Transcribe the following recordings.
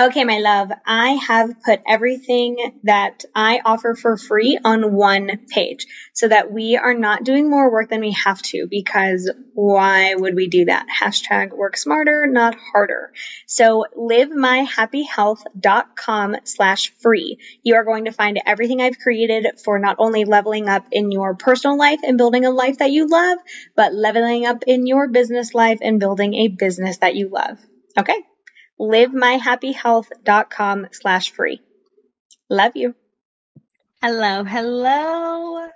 Okay, my love, I have put everything that I offer for free on one page so that we are not doing more work than we have to because why would we do that? Hashtag work smarter, not harder. So livemyhappyhealth.com slash free. You are going to find everything I've created for not only leveling up in your personal life and building a life that you love, but leveling up in your business life and building a business that you love. Okay livemyhappyhealth.com slash free. Love you. Hello, hello.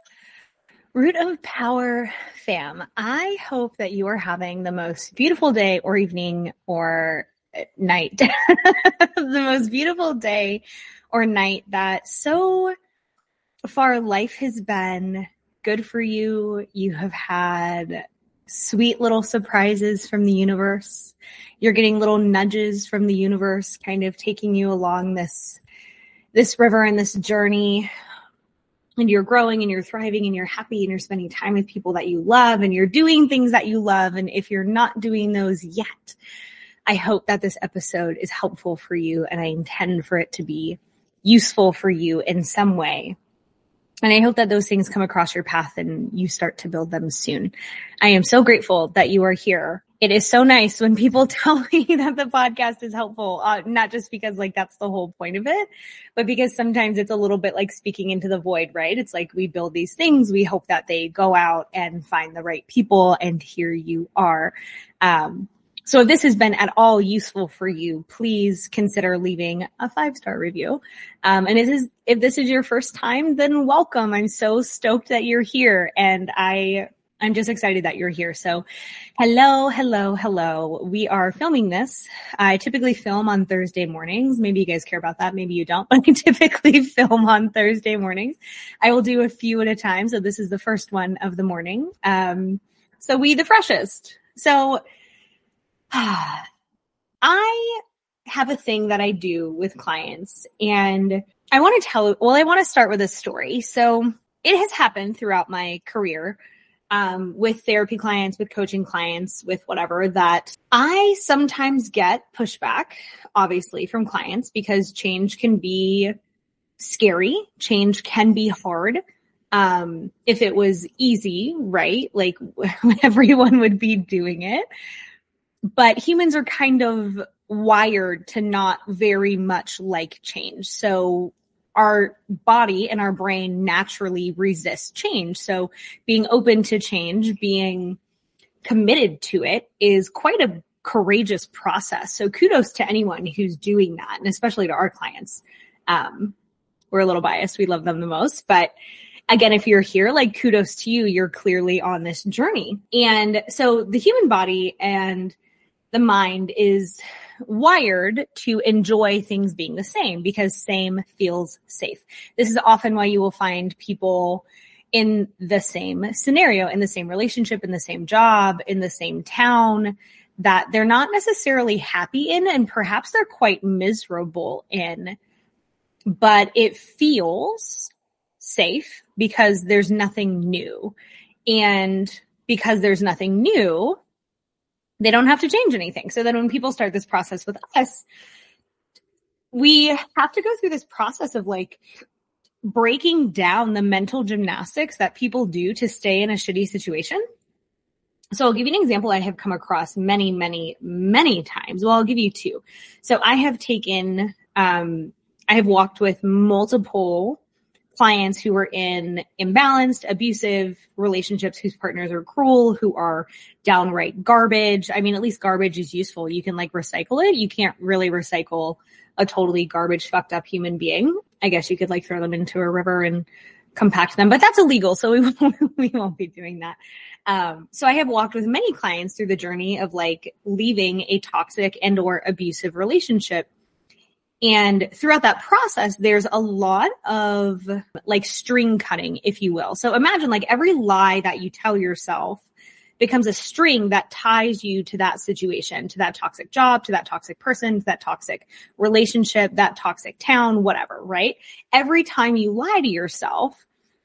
Root of Power fam. I hope that you are having the most beautiful day or evening or uh, night. the most beautiful day or night that so far life has been good for you. You have had sweet little surprises from the universe. You're getting little nudges from the universe kind of taking you along this this river and this journey. And you're growing and you're thriving and you're happy and you're spending time with people that you love and you're doing things that you love. And if you're not doing those yet I hope that this episode is helpful for you and I intend for it to be useful for you in some way and I hope that those things come across your path and you start to build them soon. I am so grateful that you are here. It is so nice when people tell me that the podcast is helpful, uh, not just because like that's the whole point of it, but because sometimes it's a little bit like speaking into the void, right? It's like we build these things. We hope that they go out and find the right people. And here you are. Um, so if this has been at all useful for you, please consider leaving a five star review. Um, and is, if this is your first time, then welcome. I'm so stoked that you're here and I, I'm just excited that you're here. So hello, hello, hello. We are filming this. I typically film on Thursday mornings. Maybe you guys care about that. Maybe you don't, but I typically film on Thursday mornings. I will do a few at a time. So this is the first one of the morning. Um, so we the freshest. So I have a thing that I do with clients and I want to tell, well, I want to start with a story. So it has happened throughout my career um, with therapy clients, with coaching clients, with whatever that I sometimes get pushback, obviously, from clients because change can be scary. Change can be hard. Um, if it was easy, right? Like everyone would be doing it but humans are kind of wired to not very much like change. So our body and our brain naturally resist change. So being open to change, being committed to it is quite a courageous process. So kudos to anyone who's doing that, and especially to our clients. Um, we're a little biased. We love them the most, but again, if you're here, like kudos to you. You're clearly on this journey. And so the human body and the mind is wired to enjoy things being the same because same feels safe. This is often why you will find people in the same scenario, in the same relationship, in the same job, in the same town that they're not necessarily happy in and perhaps they're quite miserable in, but it feels safe because there's nothing new. And because there's nothing new, they don't have to change anything. So then when people start this process with us, we have to go through this process of like breaking down the mental gymnastics that people do to stay in a shitty situation. So I'll give you an example I have come across many, many, many times. Well, I'll give you two. So I have taken, um, I have walked with multiple clients who are in imbalanced, abusive relationships whose partners are cruel, who are downright garbage. I mean, at least garbage is useful. You can like recycle it. You can't really recycle a totally garbage, fucked up human being. I guess you could like throw them into a river and compact them, but that's illegal. So we won't, we won't be doing that. Um, so I have walked with many clients through the journey of like leaving a toxic and or abusive relationship. And throughout that process, there's a lot of like string cutting, if you will. So imagine like every lie that you tell yourself becomes a string that ties you to that situation, to that toxic job, to that toxic person, to that toxic relationship, that toxic town, whatever, right? Every time you lie to yourself,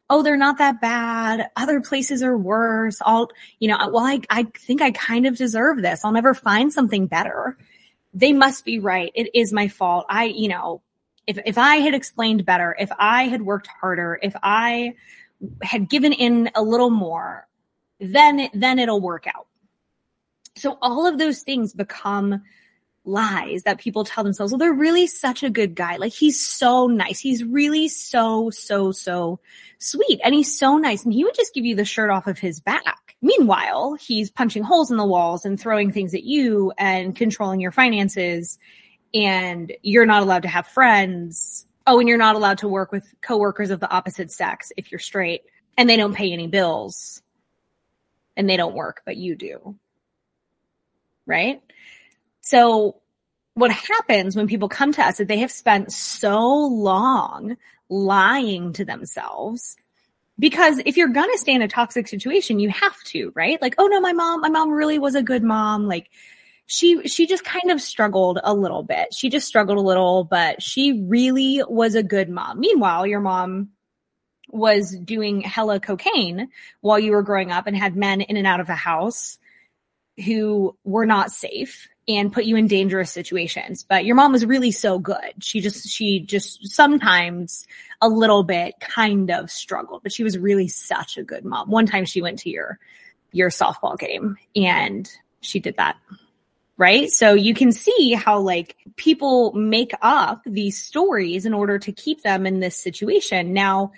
oh, they're not that bad. Other places are worse. I'll, you know, well, I, I think I kind of deserve this. I'll never find something better. They must be right. It is my fault. I, you know, if, if I had explained better, if I had worked harder, if I had given in a little more, then, then it'll work out. So all of those things become lies that people tell themselves. Well, they're really such a good guy. Like he's so nice. He's really so, so, so sweet. And he's so nice. And he would just give you the shirt off of his back. Meanwhile, he's punching holes in the walls and throwing things at you and controlling your finances. And you're not allowed to have friends. Oh, and you're not allowed to work with coworkers of the opposite sex if you're straight and they don't pay any bills and they don't work, but you do. Right? So what happens when people come to us is they have spent so long lying to themselves because if you're going to stay in a toxic situation, you have to, right? Like, oh no, my mom, my mom really was a good mom. Like she, she just kind of struggled a little bit. She just struggled a little, but she really was a good mom. Meanwhile, your mom was doing hella cocaine while you were growing up and had men in and out of the house who were not safe and put you in dangerous situations. But your mom was really so good. She just, she just sometimes a little bit kind of struggled, but she was really such a good mom. One time she went to your, your softball game and she did that. Right. So you can see how like people make up these stories in order to keep them in this situation. Now,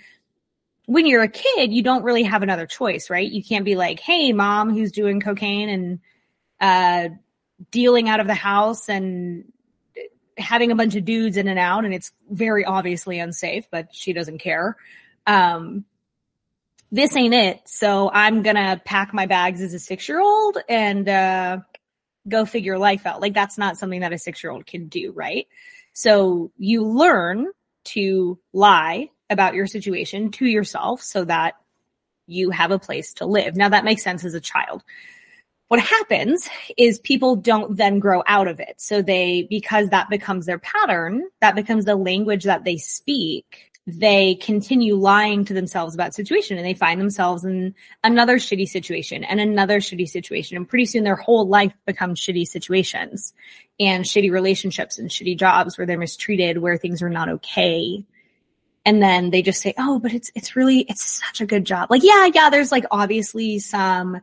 when you're a kid, you don't really have another choice, right? You can't be like, Hey, mom, who's doing cocaine and, uh, dealing out of the house and having a bunch of dudes in and out. And it's very obviously unsafe, but she doesn't care. Um, this ain't it. So I'm to pack my bags as a six year old and, uh, go figure life out. Like that's not something that a six year old can do, right? So you learn to lie about your situation to yourself so that you have a place to live. Now that makes sense as a child. What happens is people don't then grow out of it. So they, because that becomes their pattern, that becomes the language that they speak, they continue lying to themselves about situation and they find themselves in another shitty situation and another shitty situation. And pretty soon their whole life becomes shitty situations and shitty relationships and shitty jobs where they're mistreated, where things are not okay and then they just say, "Oh, but it's it's really it's such a good job." Like, yeah, yeah, there's like obviously some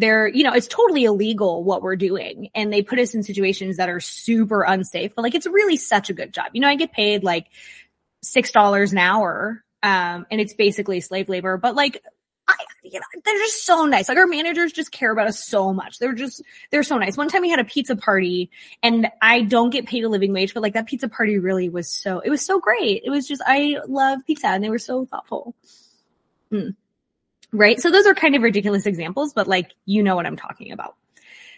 there, you know, it's totally illegal what we're doing and they put us in situations that are super unsafe, but like it's really such a good job. You know, I get paid like $6 an hour um and it's basically slave labor, but like I, you know, they're just so nice. Like our managers just care about us so much. They're just, they're so nice. One time we had a pizza party and I don't get paid a living wage, but like that pizza party really was so, it was so great. It was just, I love pizza and they were so thoughtful. Mm. Right. So those are kind of ridiculous examples, but like, you know what I'm talking about.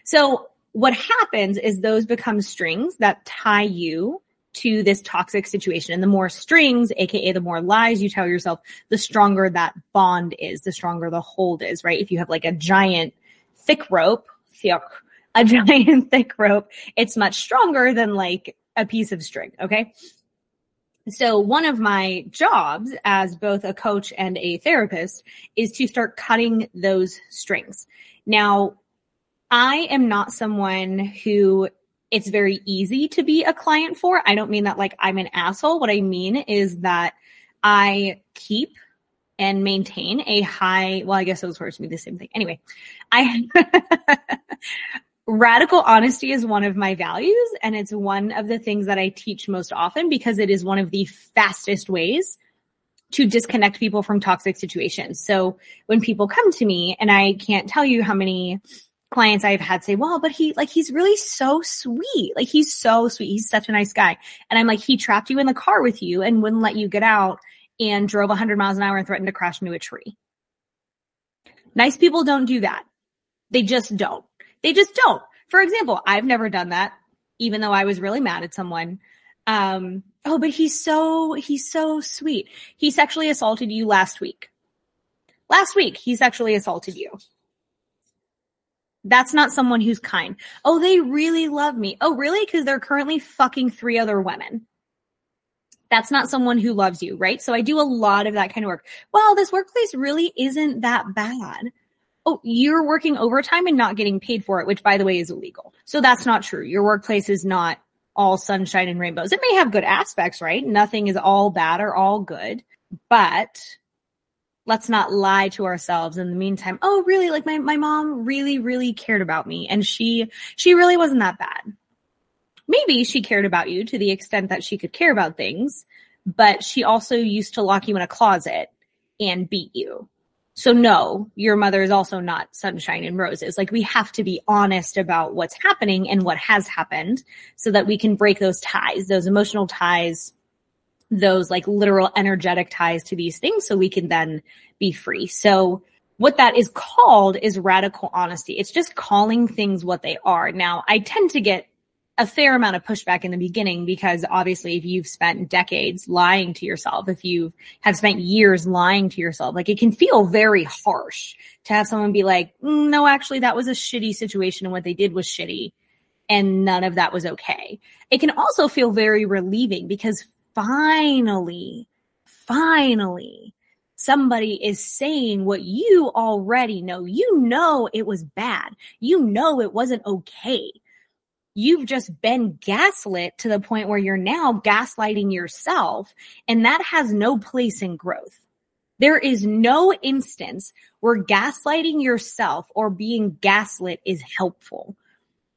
So what happens is those become strings that tie you to this toxic situation. And the more strings, aka the more lies you tell yourself, the stronger that bond is, the stronger the hold is, right? If you have like a giant thick rope, thick, a giant thick rope, it's much stronger than like a piece of string. Okay. So one of my jobs as both a coach and a therapist is to start cutting those strings. Now, I am not someone who it's very easy to be a client for. I don't mean that like I'm an asshole. What I mean is that I keep and maintain a high, well, I guess those words mean the same thing. Anyway, I, radical honesty is one of my values and it's one of the things that I teach most often because it is one of the fastest ways to disconnect people from toxic situations. So when people come to me and I can't tell you how many clients I've had say, well, but he, like, he's really so sweet. Like, he's so sweet. He's such a nice guy. And I'm like, he trapped you in the car with you and wouldn't let you get out and drove 100 miles an hour and threatened to crash into a tree. Nice people don't do that. They just don't. They just don't. For example, I've never done that, even though I was really mad at someone. Um, oh, but he's so, he's so sweet. He sexually assaulted you last week. Last week, he sexually assaulted you. That's not someone who's kind. Oh, they really love me. Oh, really? Because they're currently fucking three other women. That's not someone who loves you, right? So I do a lot of that kind of work. Well, this workplace really isn't that bad. Oh, you're working overtime and not getting paid for it, which by the way is illegal. So that's not true. Your workplace is not all sunshine and rainbows. It may have good aspects, right? Nothing is all bad or all good, but let's not lie to ourselves in the meantime. Oh, really? Like my, my mom really, really cared about me and she, she really wasn't that bad. Maybe she cared about you to the extent that she could care about things, but she also used to lock you in a closet and beat you. So no, your mother is also not sunshine and roses. Like we have to be honest about what's happening and what has happened so that we can break those ties, those emotional ties, those like literal energetic ties to these things so we can then be free. So what that is called is radical honesty. It's just calling things what they are. Now, I tend to get a fair amount of pushback in the beginning because obviously if you've spent decades lying to yourself, if you have spent years lying to yourself, like it can feel very harsh to have someone be like, mm, no, actually that was a shitty situation and what they did was shitty and none of that was okay. It can also feel very relieving because finally, finally, somebody is saying what you already know. You know it was bad. You know it wasn't okay. You've just been gaslit to the point where you're now gaslighting yourself, and that has no place in growth. There is no instance where gaslighting yourself or being gaslit is helpful.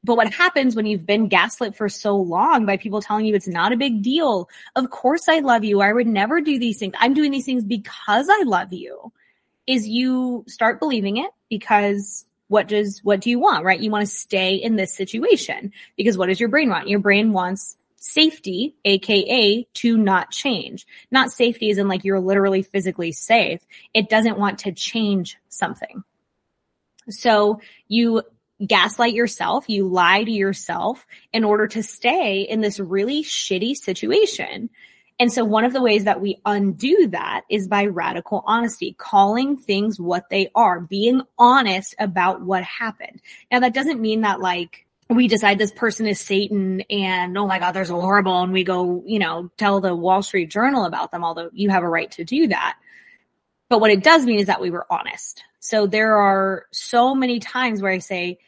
But what happens when you've been gaslit for so long by people telling you it's not a big deal? Of course I love you. I would never do these things. I'm doing these things because I love you. Is you start believing it because what does, what do you want, right? You want to stay in this situation because what does your brain want? Your brain wants safety, aka to not change. Not safety is in like you're literally physically safe. It doesn't want to change something. So you gaslight yourself, you lie to yourself in order to stay in this really shitty situation. And so one of the ways that we undo that is by radical honesty, calling things what they are, being honest about what happened. Now that doesn't mean that like we decide this person is Satan and oh my God, there's a horrible and we go, you know, tell the Wall Street Journal about them, although you have a right to do that. But what it does mean is that we were honest. So there are so many times where I say,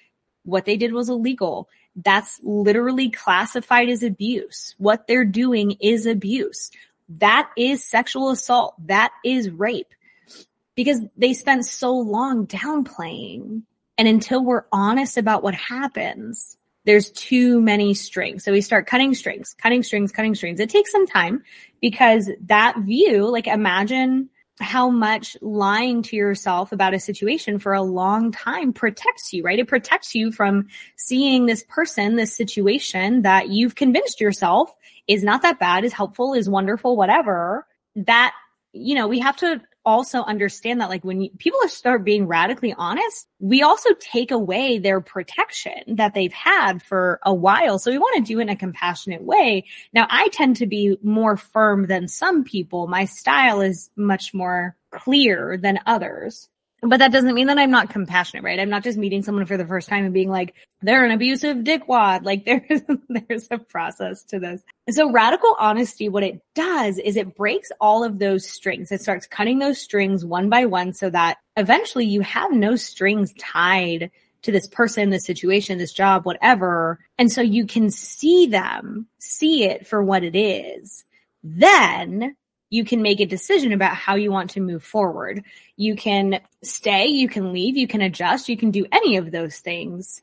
what they did was illegal. That's literally classified as abuse. What they're doing is abuse. That is sexual assault. That is rape because they spent so long downplaying. And until we're honest about what happens, there's too many strings. So we start cutting strings, cutting strings, cutting strings. It takes some time because that view, like imagine how much lying to yourself about a situation for a long time protects you, right? It protects you from seeing this person, this situation that you've convinced yourself is not that bad, is helpful, is wonderful, whatever. That, you know, we have to also understand that like when you, people start being radically honest, we also take away their protection that they've had for a while. So we want to do it in a compassionate way. Now I tend to be more firm than some people. My style is much more clear than others. But that doesn't mean that I'm not compassionate, right? I'm not just meeting someone for the first time and being like, they're an abusive dickwad. Like there's, there's a process to this. So radical honesty, what it does is it breaks all of those strings. It starts cutting those strings one by one so that eventually you have no strings tied to this person, this situation, this job, whatever. And so you can see them, see it for what it is. Then you can make a decision about how you want to move forward. You can stay, you can leave, you can adjust, you can do any of those things.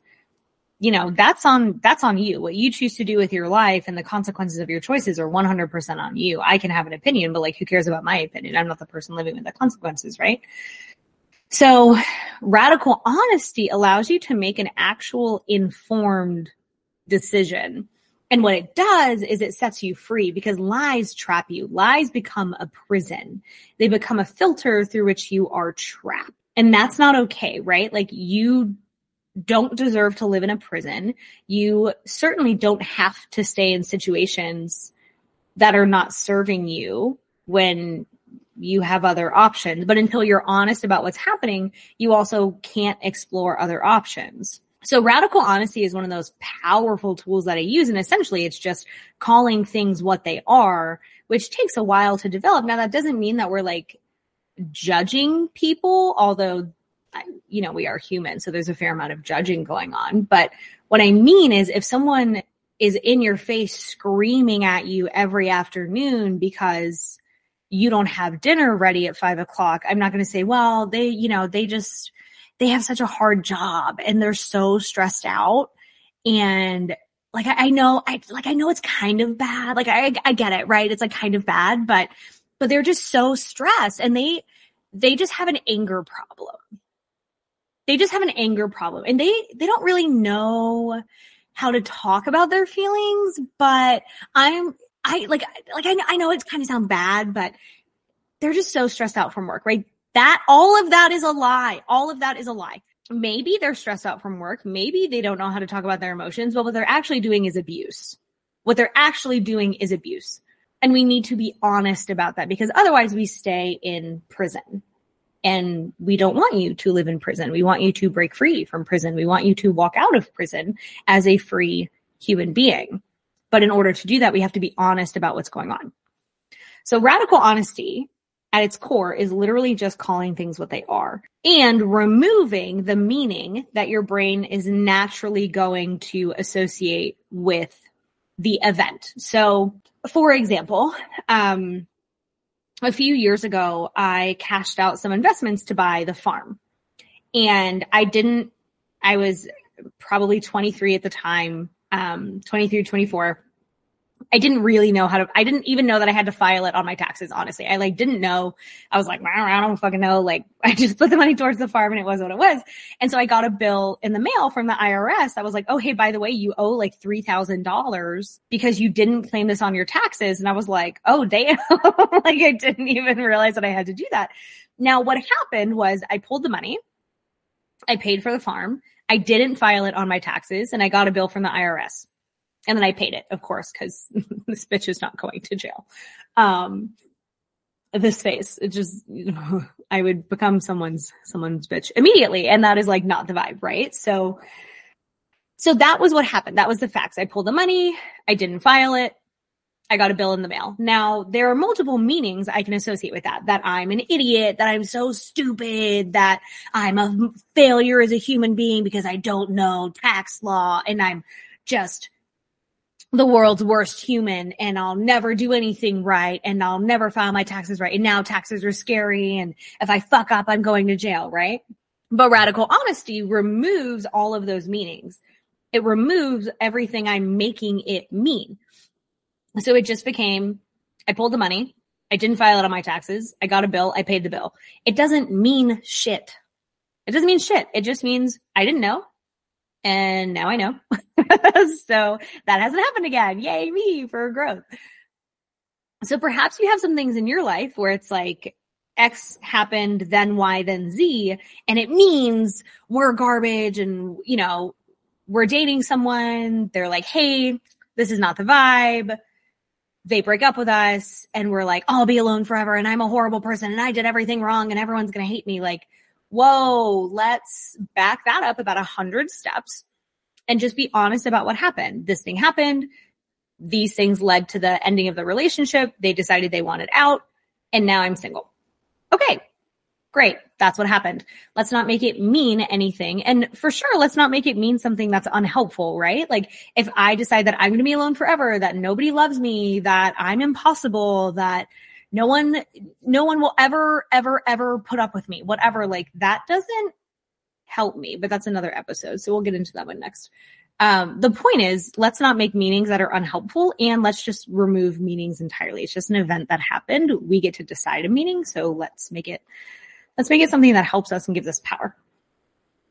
You know, that's on, that's on you. What you choose to do with your life and the consequences of your choices are 100% on you. I can have an opinion, but like, who cares about my opinion? I'm not the person living with the consequences, right? So radical honesty allows you to make an actual informed decision And what it does is it sets you free because lies trap you. Lies become a prison. They become a filter through which you are trapped. And that's not okay, right? Like you don't deserve to live in a prison. You certainly don't have to stay in situations that are not serving you when you have other options. But until you're honest about what's happening, you also can't explore other options. So radical honesty is one of those powerful tools that I use. And essentially it's just calling things what they are, which takes a while to develop. Now that doesn't mean that we're like judging people, although, you know, we are human. So there's a fair amount of judging going on. But what I mean is if someone is in your face screaming at you every afternoon because you don't have dinner ready at five o'clock, I'm not going to say, well, they, you know, they just, they have such a hard job and they're so stressed out. And like, I, I know, I, like, I know it's kind of bad. Like, I, I get it, right? It's like kind of bad, but, but they're just so stressed and they, they just have an anger problem. They just have an anger problem and they, they don't really know how to talk about their feelings, but I'm, I like, like, I, I know it's kind of sound bad, but they're just so stressed out from work, right? That all of that is a lie. All of that is a lie. Maybe they're stressed out from work. Maybe they don't know how to talk about their emotions, but what they're actually doing is abuse. What they're actually doing is abuse. And we need to be honest about that because otherwise we stay in prison. And we don't want you to live in prison. We want you to break free from prison. We want you to walk out of prison as a free human being. But in order to do that, we have to be honest about what's going on. So radical honesty at its core is literally just calling things what they are and removing the meaning that your brain is naturally going to associate with the event. So, for example, um, a few years ago, I cashed out some investments to buy the farm. And I didn't, I was probably 23 at the time, um, 23, 24. I didn't really know how to, I didn't even know that I had to file it on my taxes, honestly. I like didn't know. I was like, I don't fucking know. Like I just put the money towards the farm and it was what it was. And so I got a bill in the mail from the IRS that was like, oh, hey, by the way, you owe like $3,000 because you didn't claim this on your taxes. And I was like, oh, damn. like I didn't even realize that I had to do that. Now what happened was I pulled the money. I paid for the farm. I didn't file it on my taxes and I got a bill from the IRS and then I paid it, of course, because this bitch is not going to jail. Um, this face, it just, you know, I would become someone's, someone's bitch immediately. And that is like not the vibe, right? So, so that was what happened. That was the facts. I pulled the money. I didn't file it. I got a bill in the mail. Now, there are multiple meanings I can associate with that. That I'm an idiot, that I'm so stupid, that I'm a failure as a human being because I don't know tax law and I'm just the world's worst human and I'll never do anything right and I'll never file my taxes right. And now taxes are scary. And if I fuck up, I'm going to jail, right? But radical honesty removes all of those meanings. It removes everything I'm making it mean. So it just became, I pulled the money. I didn't file it on my taxes. I got a bill. I paid the bill. It doesn't mean shit. It doesn't mean shit. It just means I didn't know and now I know. so that hasn't happened again. Yay me for growth. So perhaps you have some things in your life where it's like X happened, then Y, then Z, and it means we're garbage and, you know, we're dating someone. They're like, Hey, this is not the vibe. They break up with us and we're like, I'll be alone forever and I'm a horrible person and I did everything wrong and everyone's going to hate me. Like whoa, let's back that up about a hundred steps and just be honest about what happened. This thing happened. These things led to the ending of the relationship. They decided they wanted out and now I'm single. Okay. Great. That's what happened. Let's not make it mean anything. And for sure, let's not make it mean something that's unhelpful, right? Like if I decide that I'm going to be alone forever, that nobody loves me, that I'm impossible, that no one, no one will ever, ever, ever put up with me, whatever. Like that doesn't help me, but that's another episode. So we'll get into that one next. Um, the point is, let's not make meanings that are unhelpful and let's just remove meanings entirely. It's just an event that happened. We get to decide a meaning. So let's make it, let's make it something that helps us and gives us power.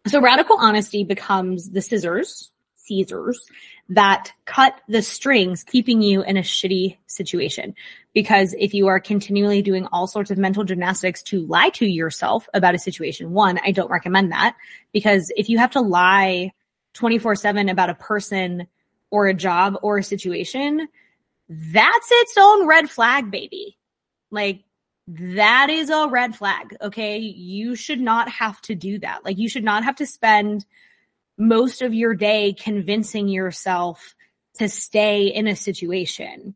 So radical honesty becomes the scissors Caesars that cut the strings, keeping you in a shitty situation. Because if you are continually doing all sorts of mental gymnastics to lie to yourself about a situation, one, I don't recommend that because if you have to lie 24 seven about a person or a job or a situation, that's its own red flag, baby. Like that is a red flag. Okay. You should not have to do that. Like you should not have to spend most of your day convincing yourself to stay in a situation.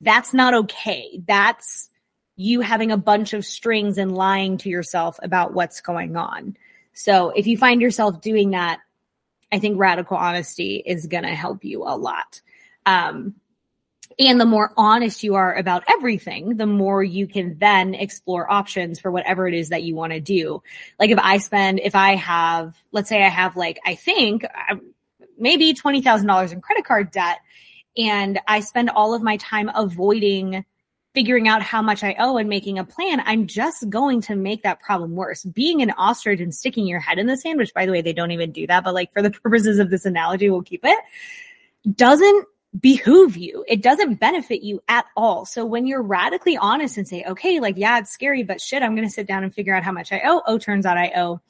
That's not okay. That's you having a bunch of strings and lying to yourself about what's going on. So if you find yourself doing that, I think radical honesty is going to help you a lot. Um, and the more honest you are about everything, the more you can then explore options for whatever it is that you want to do. Like if I spend, if I have, let's say I have like, I think um, maybe $20,000 in credit card debt and I spend all of my time avoiding figuring out how much I owe and making a plan, I'm just going to make that problem worse. Being an ostrich and sticking your head in the sand, which by the way, they don't even do that, but like for the purposes of this analogy, we'll keep it, doesn't behoove you. It doesn't benefit you at all. So when you're radically honest and say, okay, like, yeah, it's scary, but shit, I'm going to sit down and figure out how much I owe. Oh, turns out I owe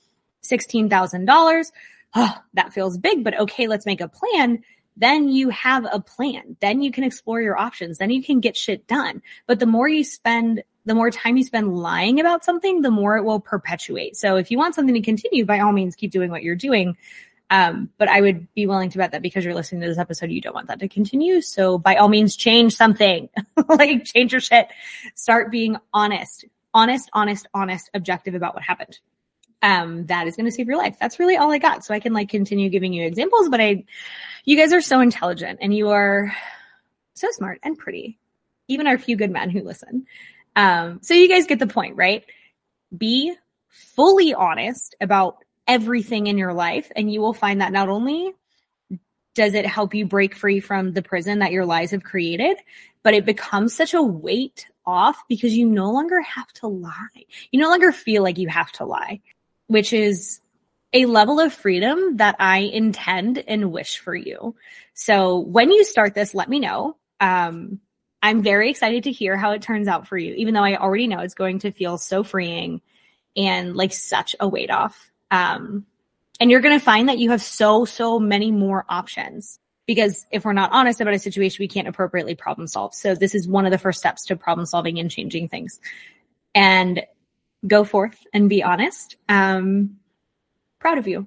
$16,000. Oh, ah, that feels big, but okay, let's make a plan. Then you have a plan. Then you can explore your options. Then you can get shit done. But the more you spend the more time you spend lying about something, the more it will perpetuate. So if you want something to continue, by all means, keep doing what you're doing. Um, but I would be willing to bet that because you're listening to this episode, you don't want that to continue. So by all means, change something. like change your shit. Start being honest, honest, honest, honest, objective about what happened. Um, that is going to save your life. That's really all I got. So I can like continue giving you examples, but I, you guys are so intelligent and you are so smart and pretty. Even our few good men who listen. Um, so you guys get the point, right? Be fully honest about everything in your life. And you will find that not only does it help you break free from the prison that your lies have created, but it becomes such a weight off because you no longer have to lie. You no longer feel like you have to lie, which is a level of freedom that I intend and wish for you. So when you start this, let me know. Um, I'm very excited to hear how it turns out for you, even though I already know it's going to feel so freeing and like such a weight off. Um, and you're going to find that you have so, so many more options because if we're not honest about a situation, we can't appropriately problem solve. So this is one of the first steps to problem solving and changing things. And go forth and be honest. Um, proud of you.